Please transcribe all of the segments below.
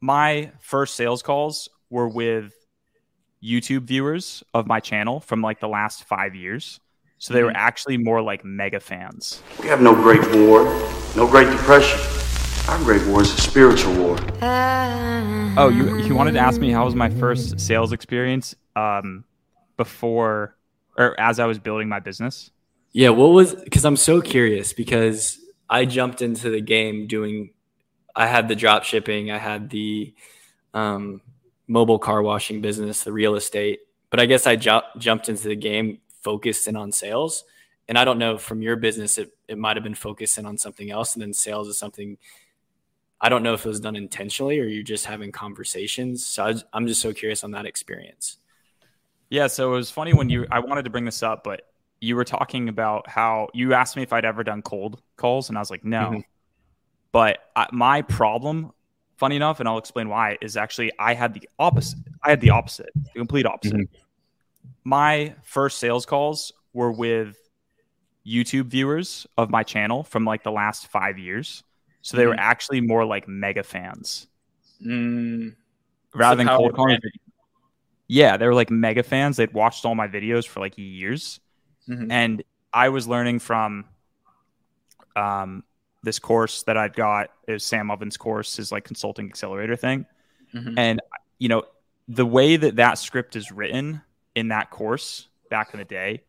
my first sales calls were with YouTube viewers of my channel from like the last five years. So they were Mm-hmm. actually more like mega fans. We have no Great War, no Great Depression. Our Great War is a spiritual war. Oh, you you wanted to ask me how was my first sales experience um, before or as I was building my business? Yeah, what was because I'm so curious because I jumped into the game doing I had the drop shipping, I had the um, mobile car washing business, the real estate, but I guess I ju- jumped into the game focused in on sales. And I don't know from your business, it, it might have been focused in on something else. And then sales is something I don't know if it was done intentionally or you're just having conversations. So I, I'm just so curious on that experience. Yeah, so it was funny when you I wanted to bring this up, but you were talking about how you asked me if I'd ever done cold calls, and I was like, no. Mhm. But I, my problem, funny enough, and I'll explain why, is actually I had the opposite. I had the opposite, the complete opposite. My first sales calls were with YouTube viewers of my channel from like the last five years. So they were Mhm. actually more like mega fans Mm, rather the than cold calling. Yeah, they were like mega fans. They'd watched all my videos for like years. Mhm. And I was learning from um, this course that I'd got. is Sam Ovens' course, his like consulting accelerator thing. Mhm. And, you know, the way that that script is written in that course back in the day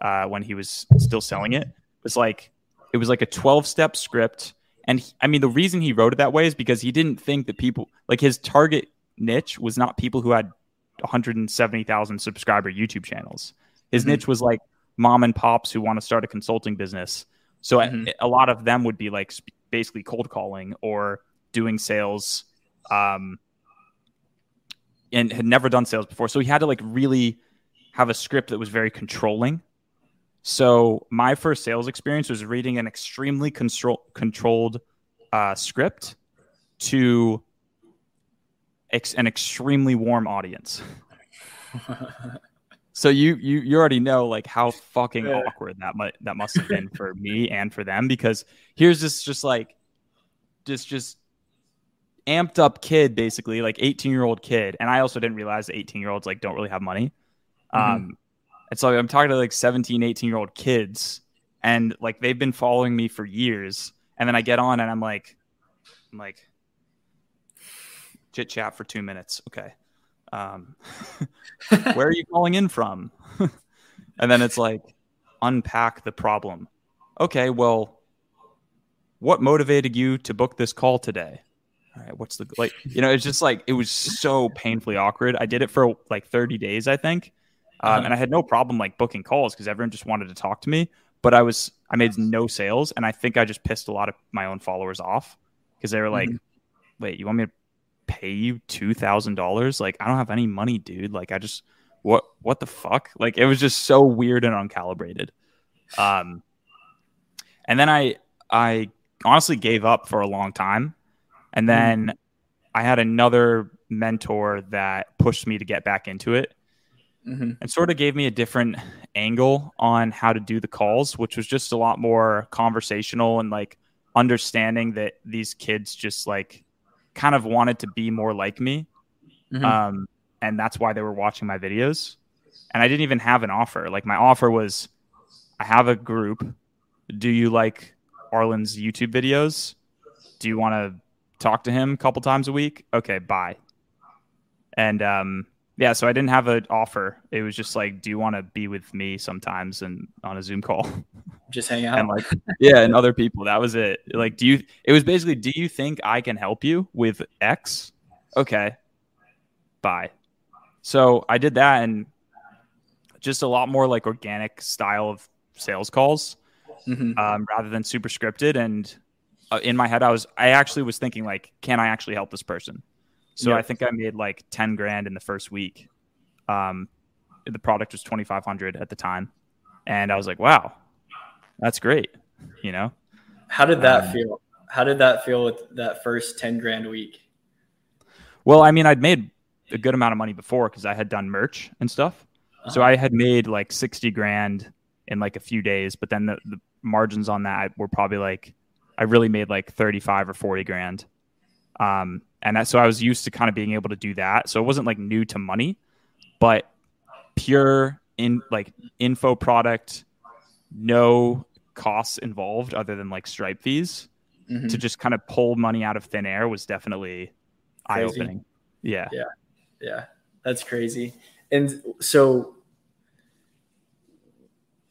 uh, when he was still selling it was like, it was like a 12 step script. And he- I mean, the reason he wrote it that way is because he didn't think that people, like his target niche was not people who had 170,000 subscriber YouTube channels. His Mhm. niche was like mom and pops who want to start a consulting business. So a- Mhm. a, lot of them would be like sp- basically cold calling or doing sales um, and had never done sales before. So he had to like really have a script that was very controlling. So my first sales experience was reading an extremely control- controlled uh, script to ex- an extremely warm audience. So you you you already know like how fucking Yeah. awkward that might that must have been for me and for them because here's this just like just just amped up kid basically like 18 year old kid and I also didn't realize that 18 year olds like don't really have money. Um and so I'm talking to like 17 18 year old kids and like they've been following me for years and then I get on and I'm like I'm like chit chat for 2 minutes. Okay. Um where are you calling in from? and then it's like, unpack the problem. Okay, well, what motivated you to book this call today? All right, what's the like? You know, it's just like it was so painfully awkward. I did it for like 30 days, I think, um, Uh-huh. and I had no problem like booking calls because everyone just wanted to talk to me. But I was I made no sales, and I think I just pissed a lot of my own followers off because they were like, "Wait, you want me to pay you two thousand dollars? Like, I don't have any money, dude. Like, I just what what the fuck? Like, it was just so weird and uncalibrated. Um, and then I I honestly gave up for a long time, and then I had another mentor that pushed me to get back into it Mhm. and sort of gave me a different angle on how to do the calls, which was just a lot more conversational and like understanding that these kids just like kind of wanted to be more like me. Mhm. Um, and that's why they were watching my videos. And I didn't even have an offer. Like my offer was I have a group. Do you like Arlen's YouTube videos? Do you want to talk to him a couple times a week? Okay, bye. And um, yeah, so I didn't have an offer. It was just like, do you want to be with me sometimes and on a Zoom call? Just hang out. and like yeah and other people that was it like do you it was basically do you think i can help you with x okay bye so i did that and just a lot more like organic style of sales calls Mhm. um, rather than super scripted and uh, in my head i was i actually was thinking like can i actually help this person so Yeah. i think i made like 10 grand in the first week um, the product was 2500 at the time and i was like wow that's great you know How did that um, feel? How did that feel with that first 10 grand week? well i mean i'd made a good amount of money before because i had done merch and stuff so Uh-huh. i had made like 60 grand in like a few days but then the, the margins on that were probably like i really made like 35 or 40 grand um, and that, so I was used to kind of being able to do that. So it wasn't like new to money, but pure in like info product, no costs involved other than like Stripe fees Mhm. to just kind of pull money out of thin air was definitely eye opening. Yeah. Yeah, Yeah. that's crazy. And so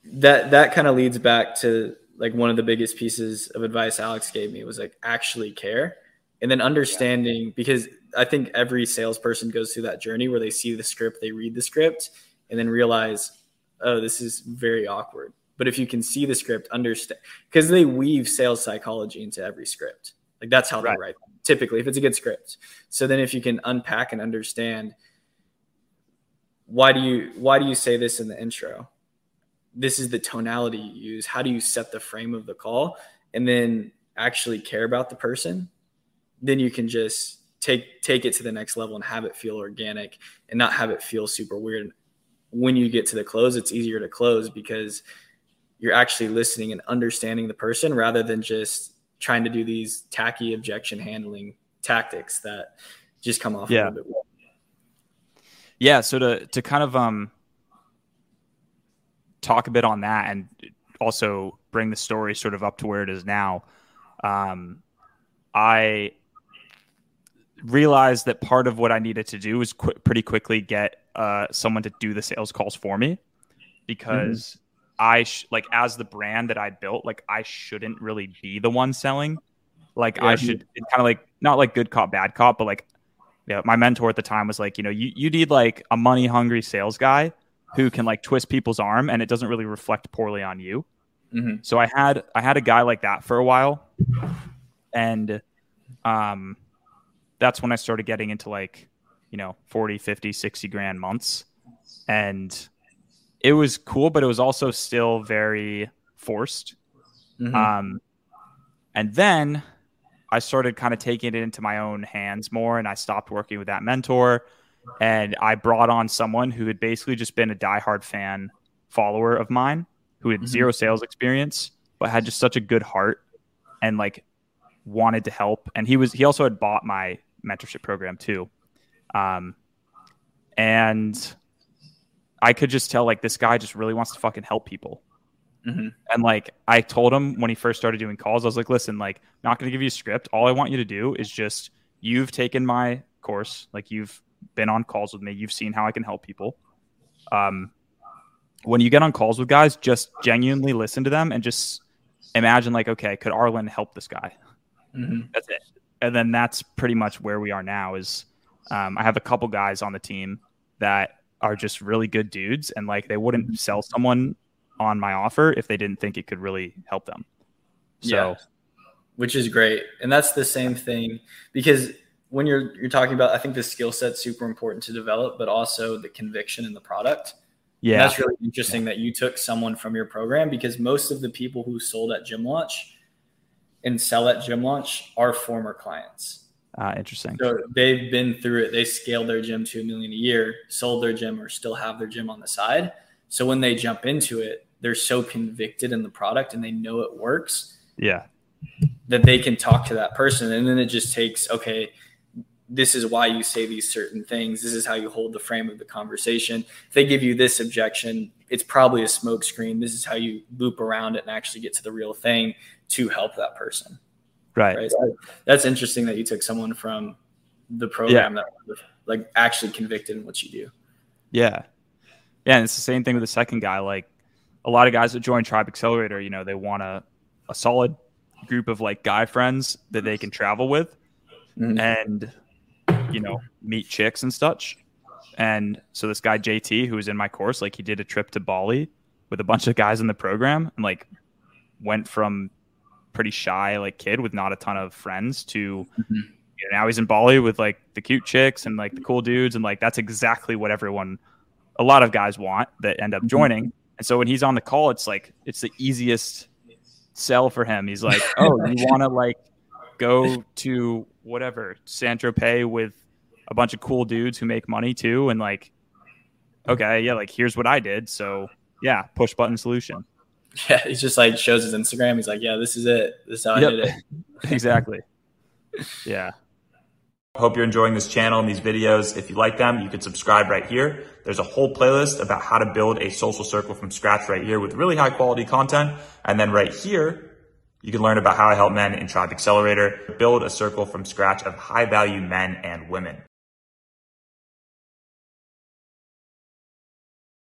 that that kind of leads back to like one of the biggest pieces of advice Alex gave me was like actually care and then understanding because I think every salesperson goes through that journey where they see the script, they read the script and then realize, oh, this is very awkward. But if you can see the script, understand because they weave sales psychology into every script. Like that's how Right. they write. them, Typically, if it's a good script. So then if you can unpack and understand why do you why do you say this in the intro? This is the tonality you use. How do you set the frame of the call and then actually care about the person? Then you can just take take it to the next level and have it feel organic and not have it feel super weird. And when you get to the close, it's easier to close because you're actually listening and understanding the person rather than just trying to do these tacky objection handling tactics that just come off Yeah. a little bit weird. Yeah, so to to kind of um talk a bit on that and also bring the story sort of up to where it is now. Um I realized that part of what I needed to do was qu- pretty quickly get uh, someone to do the sales calls for me because I sh- like as the brand that I built, like I shouldn't really be the one selling. Like I should it's kind of like not like good cop bad cop, but like yeah, my mentor at the time was like, you know, you you need like a money hungry sales guy who can like twist people's arm and it doesn't really reflect poorly on you. Mhm. So I had I had a guy like that for a while, and um, that's when I started getting into like you know 40, 50, 60 grand months, and it was cool, but it was also still very forced. Mhm. Um, and then I started kind of taking it into my own hands more, and I stopped working with that mentor, and I brought on someone who had basically just been a diehard fan follower of mine, who had Mhm. zero sales experience, but had just such a good heart and like wanted to help. And he was he also had bought my mentorship program too, um, and I could just tell like this guy just really wants to fucking help people. Mhm. And like I told him when he first started doing calls, I was like, listen, like I'm not going to give you a script. All I want you to do is just you've taken my course, like you've been on calls with me, you've seen how I can help people. Um, when you get on calls with guys, just genuinely listen to them and just imagine like, okay, could Arlen help this guy? Mhm. That's it. And then that's pretty much where we are now. Is um, I have a couple guys on the team that are just really good dudes, and like they wouldn't sell someone on my offer if they didn't think it could really help them. So Yeah. which is great and that's the same thing because when you're you're talking about i think the skill set's super important to develop but also the conviction in the product And yeah, that's really interesting that you took someone from your program because most of the people who sold at gym launch and sell at gym launch are former clients. Uh, interesting. so they've been through it. They scaled their gym to a million a year sold their gym or still have their gym on the side. So when they jump into it they're so convicted in the product and they know it works Yeah, that they can talk to that person. And then it just takes okay this is why you say these certain things. This is how you hold the frame of the conversation. If they give you this objection it's probably a smoke screen this is how you loop around it and actually get to the real thing to help that person right. right so that's interesting that you took someone from the program that was like actually convicted in what you do Yeah. Yeah. And it's the same thing with the second guy. Like a lot of guys that join Tribe Accelerator, you know, they want a, a solid group of like guy friends that they can travel with Mhm. and, you know, meet chicks and such. And so this guy, JT, who was in my course, like he did a trip to Bali with a bunch of guys in the program and like went from pretty shy, like kid with not a ton of friends to Mhm. you know, now he's in Bali with like the cute chicks and like the cool dudes, and like that's exactly what everyone, a lot of guys want that end up joining. And so when he's on the call, it's like it's the easiest sell for him. He's like, "Oh, you want to like go to whatever San Tropez with a bunch of cool dudes who make money too, and like, okay, yeah, like here's what I did. So yeah, push button solution. yeah he's just like shows his instagram he's like yeah this is it this is how Yep. i did it exactly. Yeah. Hope you're enjoying this channel and these videos. If you like them, you can subscribe right here. There's a whole playlist about how to build a social circle from scratch right here with really high quality content. And then right here, you can learn about how I help men in Tribe Accelerator build a circle from scratch of high value men and women.